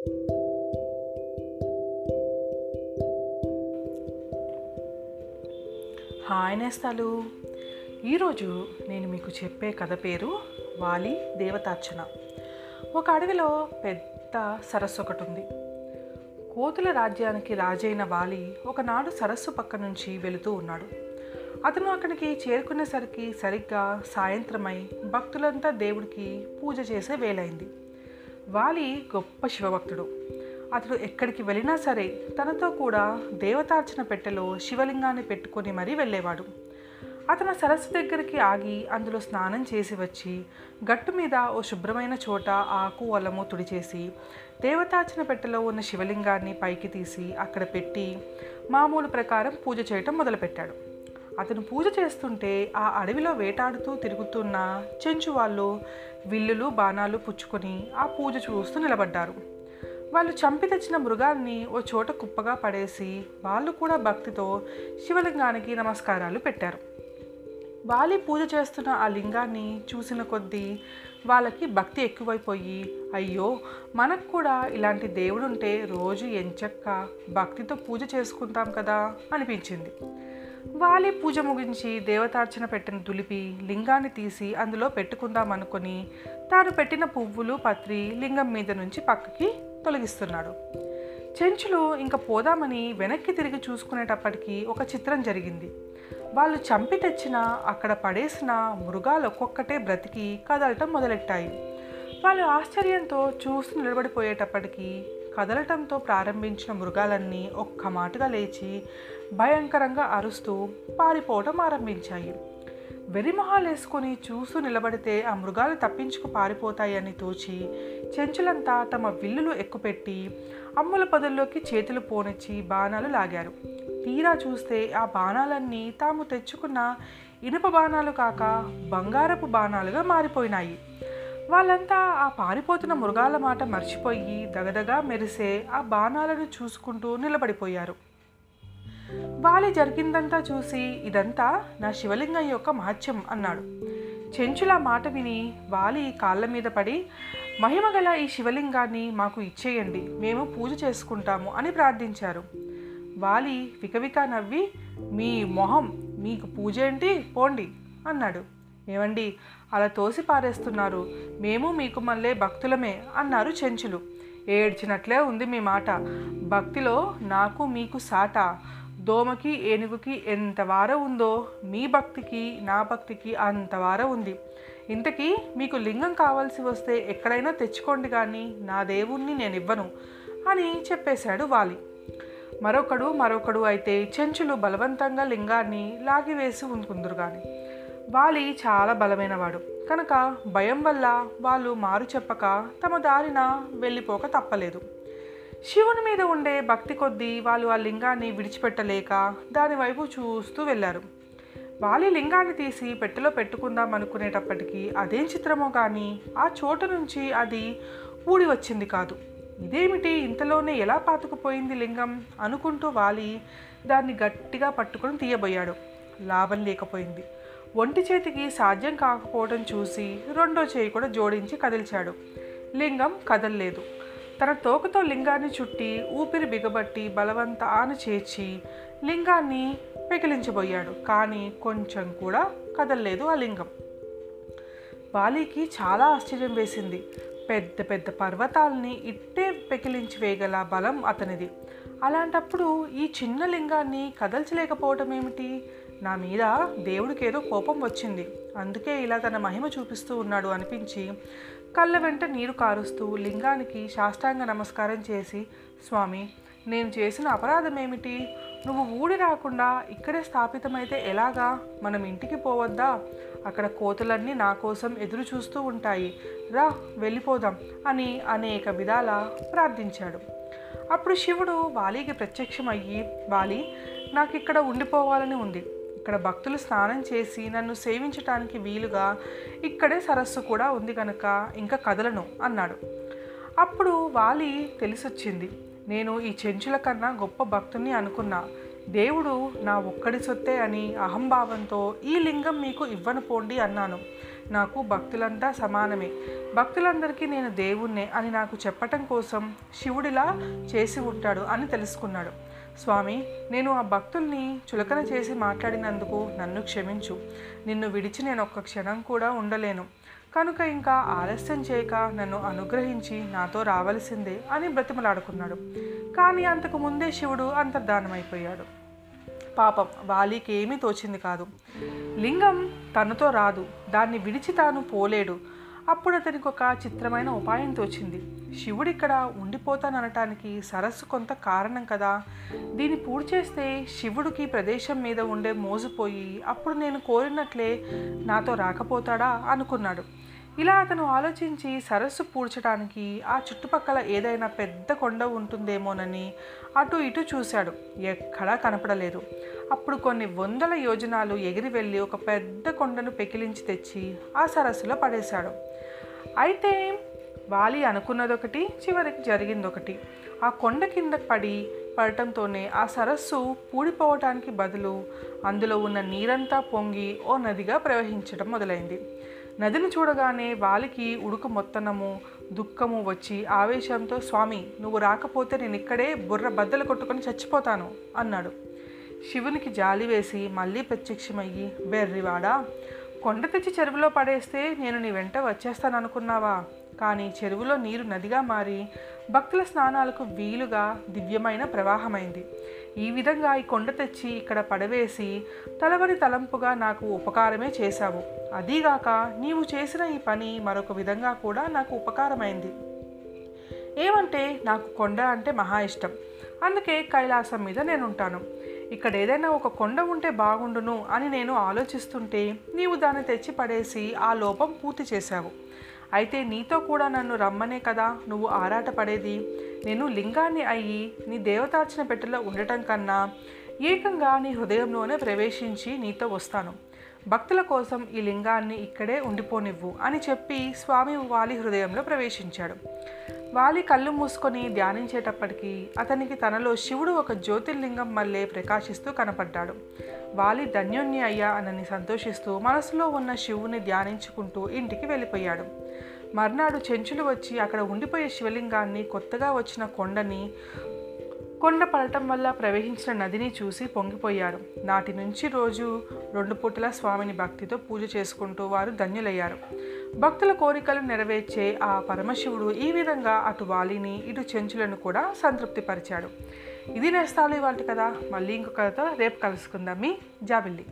Hi నేస్తాలు. ఈరోజు నేను మీకు చెప్పే కథ పేరు వాలి దేవతార్చన. ఒక అడవిలో పెద్ద సరస్సు ఒకటి ఉంది. కోతుల రాజ్యానికి రాజైన వాలి ఒకనాడు సరస్సు పక్క నుంచి వెళుతూ ఉన్నాడు. అతను అక్కడికి చేరుకునేసరికి సరిగ్గా సాయంత్రమై భక్తులంతా దేవుడికి పూజ చేసే వేలైంది వాలి గొప్ప శివభక్తుడు. అతడు ఎక్కడికి వెళ్ళినా సరే తనతో కూడా దేవతార్చన పెట్టెలో శివలింగాన్ని పెట్టుకొని మరీ వెళ్ళేవాడు. అతను సరస్సు దగ్గరికి ఆగి అందులో స్నానం చేసి వచ్చి గట్టు మీద ఓ శుభ్రమైన చోట ఆకు అలము తుడిచేసి దేవతార్చన పెట్టెలో ఉన్న శివలింగాన్ని పైకి తీసి అక్కడ పెట్టి మామూలు ప్రకారం పూజ చేయటం మొదలుపెట్టాడు. అతను పూజ చేస్తుంటే ఆ అడవిలో వేటాడుతూ తిరుగుతున్న చెంచు వాళ్ళు విల్లులు బాణాలు పుచ్చుకొని ఆ పూజ చూస్తూ నిలబడ్డారు. వాళ్ళు చంపి తెచ్చిన మృగాల్ని ఓ చోట కుప్పగా పడేసి వాళ్ళు కూడా భక్తితో శివలింగానికి నమస్కారాలు పెట్టారు. వాలి పూజ చేస్తున్న ఆ లింగాన్ని చూసిన కొద్దీ వాళ్ళకి భక్తి ఎక్కువైపోయి అయ్యో మనకు కూడా ఇలాంటి దేవుడుంటే రోజు ఎంచక్క భక్తితో పూజ చేసుకుంటాం కదా అనిపించింది. వాలి పూజ ముగించి దేవతార్చన పెట్టిన దులిపి లింగాన్ని తీసి అందులో పెట్టుకుందామనుకొని తాను పెట్టిన పువ్వులు పత్రి లింగం మీద నుంచి పక్కకి తొలగిస్తున్నాడు. చెంచులు ఇంకా పోదామని వెనక్కి తిరిగి చూసుకునేటప్పటికి ఒక చిత్రం జరిగింది. వాళ్ళు చంపి తెచ్చిన అక్కడ పడేసిన మృగాలు ఒక్కొక్కటే బ్రతికి కదలటం మొదలెట్టాయి. వాళ్ళు ఆశ్చర్యంతో చూస్తూ నిలబడిపోయేటప్పటికీ కదలటంతో ప్రారంభించిన మృగాలన్నీ ఒక్క మాటగా లేచి భయంకరంగా అరుస్తూ పారిపోవడం ఆరంభించాయి. వెరిమొహాలేసుకొని చూస్తూ నిలబడితే ఆ మృగాలు తప్పించుకు పారిపోతాయని తోచి చెంచులంతా తమ విల్లులు ఎక్కుపెట్టి అమ్ముల పదుల్లోకి చేతులు పోనిచ్చి బాణాలు లాగారు. తీరా చూస్తే ఆ బాణాలన్నీ తాము తెచ్చుకున్న ఇనుప బాణాలు కాక బంగారపు బాణాలుగా మారిపోయినాయి. వాళ్ళంతా ఆ పారిపోతున్న మృగాల మాట మర్చిపోయి దగదగా మెరిసే ఆ బాణాలను చూసుకుంటూ నిలబడిపోయారు. వాలి జరిగిందంతా చూసి ఇదంతా నా శివలింగం యొక్క మహత్యం అన్నాడు. చెంచుల మాట విని వాలి కాళ్ళ మీద పడి మహిమగల ఈ శివలింగాన్ని మాకు ఇచ్చేయండి మేము పూజ చేసుకుంటాము అని ప్రార్థించారు. వాలి వికవిక నవ్వి మీ మొహం మీకు పూజ ఏంటి? పోండి అన్నాడు. ఏమండి అలా తోసి పారేస్తున్నారు. మేము మీకు మళ్ళీ భక్తులమే అన్నారు చెంచులు. ఏడ్చినట్లే ఉంది మీ మాట. భక్తిలో నాకు మీకు సాట. దోమకి ఏనుగుకి ఎంత వార ఉందో మీ భక్తికి నా భక్తికి అంత వార ఉంది. ఇంతకీ మీకు లింగం కావాల్సి వస్తే ఎక్కడైనా తెచ్చుకోండి కానీ నా దేవుణ్ణి నేను ఇవ్వను అని చెప్పేశాడు వాలి. మరొకడు మరొకడు అయితే చెంచులు బలవంతంగా లింగాన్ని లాగివేసి ఉంచుకుందరు కానీ వాలి చాలా బలమైనవాడు. కనుక భయం వల్ల వాళ్ళు మారు చెప్పక తమ దారిన వెళ్ళిపోక తప్పలేదు. శివుని మీద ఉండే భక్తి కొద్దీ వాళ్ళు ఆ లింగాన్ని విడిచిపెట్టలేక దాని వైపు చూస్తూ వెళ్ళారు. వాలి లింగాన్ని తీసి పెట్టెలో పెట్టుకుందాం అనుకునేటప్పటికీ అదేం చిత్రమో కానీ ఆ చోటు నుంచి అది ఊడి వచ్చింది కాదు. ఇదేమిటి? ఇంతలోనే ఎలా పాతుకుపోయింది లింగం? అనుకుంటూ వాలి దాన్ని గట్టిగా పట్టుకొని తీయబోయాడు. లాభం లేకపోయింది. ఒంటి చేతికి సాధ్యం కాకపోవడం చూసి రెండో చేయి కూడా జోడించి కదిల్చాడు. లింగం కదల్లేదు. తన తోకతో లింగాన్ని చుట్టి ఊపిరి బిగబట్టి బలవంతాన చేర్చి లింగాన్ని పెకిలించబోయాడు. కానీ కొంచెం కూడా కదల్లేదు ఆ లింగం. వాలీకి చాలా ఆశ్చర్యం వేసింది. పెద్ద పెద్ద పర్వతాలని ఇట్టే పెకిలించి వేయగల బలం అతనిది. అలాంటప్పుడు ఈ చిన్న లింగాన్ని కదల్చలేకపోవటం ఏమిటి? నా మీద దేవుడికి ఏదో కోపం వచ్చింది. అందుకే ఇలా తన మహిమ చూపిస్తూ ఉన్నాడు అనిపించి కళ్ళ వెంట నీరు కారుస్తూ లింగానికి సాష్టాంగ నమస్కారం చేసి స్వామి నేను చేసిన అపరాధం ఏమిటి నువ్వు ఊడి రాకుండా ఇక్కడే స్థాపితమైతే ఎలాగా? మనం ఇంటికి పోవద్దా? అక్కడ కోతులన్నీ నా కోసం ఎదురు చూస్తూ ఉంటాయి. రా వెళ్ళిపోదాం అని అనేక విధాల ప్రార్థించాడు. అప్పుడు శివుడు వాలికి ప్రత్యక్షమయ్యి బాలి నాకు ఇక్కడ ఉండిపోవాలని ఉంది. ఇక్కడ భక్తులు స్నానం చేసి నన్ను సేవించటానికి వీలుగా ఇక్కడే సరస్సు కూడా ఉంది కనుక ఇంకా కదలను అన్నాడు. అప్పుడు వాలి తెలిసొచ్చింది. నేను ఈ చెంచుల కన్నా గొప్ప భక్తుని అనుకున్నా. దేవుడు నా ఒక్కడి సొత్తే అని అహంభావంతో ఈ లింగం మీకు ఇవ్వను పోండి అన్నాను. నాకు భక్తులంతా సమానమే. భక్తులందరికీ నేను దేవుణ్ణే అని నాకు చెప్పటం కోసం శివుడిలా చేసి ఉంటాడు అని తెలుసుకున్నాడు. స్వామి నేను ఆ భక్తుల్ని చులకన చేసి మాట్లాడినందుకు నన్ను క్షమించు. నిన్ను విడిచి నేను ఒక్క క్షణం కూడా ఉండలేను. కనుక ఇంకా ఆలస్యం చేయక నన్ను అనుగ్రహించి నాతో రావలసిందే అని బ్రతిమలాడుకున్నాడు. కానీ అంతకు ముందే శివుడు అంతర్ధానమైపోయాడు. పాపం వాలికి ఏమీ తోచింది కాదు. లింగం తనతో రాదు. దాన్ని విడిచి తాను పోలేడు. అప్పుడు అతనికి ఒక చిత్రమైన ఉపాయం తోచింది. శివుడిక్కడ ఉండిపోతాననటానికి సరస్సు కొంత కారణం కదా. దీన్ని పూడి చేస్తే శివుడికి ప్రదేశం మీద ఉండే మోజుపోయి అప్పుడు నేను కోరినట్లే నాతో రాకపోతాడా అనుకున్నాడు. ఇలా అతను ఆలోచించి సరస్సు పూడ్చడానికి ఆ చుట్టుపక్కల ఏదైనా పెద్ద కొండ ఉంటుందేమోనని అటు ఇటు చూశాడు. ఎక్కడా కనపడలేదు. అప్పుడు కొన్ని వందల యోజనాలు ఎగిరి వెళ్ళి ఒక పెద్ద కొండను పెకిలించి తెచ్చి ఆ సరస్సులో పడేశాడు. అయితే వాలి అనుకున్నదొకటి చివరికి జరిగిందొకటి. ఆ కొండ కింద పడి పడటంతోనే ఆ సరస్సు పూడిపోవటానికి బదులు అందులో ఉన్న నీరంతా పొంగి ఓ నదిగా ప్రవహించడం మొదలైంది. నదిని చూడగానే వాలికి ఉడుకు మొత్తనము దుఃఖము వచ్చి ఆవేశంతో స్వామి నువ్వు రాకపోతే నేను ఇక్కడే బుర్ర బద్దలు కొట్టుకొని చచ్చిపోతాను అన్నాడు. శివునికి జాలి వేసి మళ్ళీ ప్రత్యక్షమయ్యి బెర్రివాడా కొండ తెచ్చి చెరువులో పడేస్తే నేను నీ వెంట వచ్చేస్తాను అనుకున్నావా కానీ చెరువులో నీరు నదిగా మారి భక్తుల స్నానాలకు వీలుగా దివ్యమైన ప్రవాహమైంది. ఈ విధంగా ఈ కొండ తెచ్చి ఇక్కడ పడవేసి తలవని తలంపుగా నాకు ఉపకారమే చేశావు. అదీగాక నీవు చేసిన ఈ పని మరొక విధంగా కూడా నాకు ఉపకారమైంది. ఏమంటే నాకు కొండ అంటే మహా ఇష్టం. అందుకే కైలాసం మీద నేను ఉంటాను ఇక్కడ ఏదైనా ఒక కొండ ఉంటే బాగుండును అని నేను ఆలోచిస్తుంటే నీవు దాన్ని తెచ్చి పడేసి ఆ లోపం పూర్తి చేశావు. అయితే నీతో కూడా నన్ను రమ్మనే కదా నువ్వు ఆరాట పడేది నేను లింగాన్ని అయ్యి నీ దేవతార్చన పెట్టెలో ఉండటం కన్నా ఏకంగా నీ హృదయంలోనే ప్రవేశించి నీతో వస్తాను. భక్తుల కోసం ఈ లింగాన్ని ఇక్కడే ఉండిపోనివ్వు అని చెప్పి స్వామి వాలి హృదయంలో ప్రవేశించాడు. వాలి కళ్ళు మూసుకొని ధ్యానించేటప్పటికీ అతనికి తనలో శివుడు ఒక జ్యోతిర్లింగం మల్లే ప్రకాశిస్తూ కనపడ్డాడు. వాలి ధన్యోన్య అయ్యా అనని సంతోషిస్తూ మనసులో ఉన్న శివుని ధ్యానించుకుంటూ ఇంటికి వెళ్ళిపోయాడు. మర్నాడు చెంచులు వచ్చి అక్కడ ఉండిపోయే శివలింగాన్ని కొత్తగా వచ్చిన కొండని కొండ పడటం వల్ల ప్రవహించిన నదిని చూసి పొంగిపోయారు. నాటి నుంచి రోజు రెండు పూటల స్వామిని భక్తితో పూజ చేసుకుంటూ వారు ధన్యులయ్యారు. భక్తుల కోరికలు నెరవేర్చే ఆ పరమశివుడు ఈ విధంగా అటు వాలిని ఇటు చెంచులను కూడా సంతృప్తిపరిచాడు. ఇది నేస్తాలు ఇవాళ కదా మళ్ళీ ఇంకొక కథతో రేపు కలుసుకుందాం. మీ జాబిల్లి.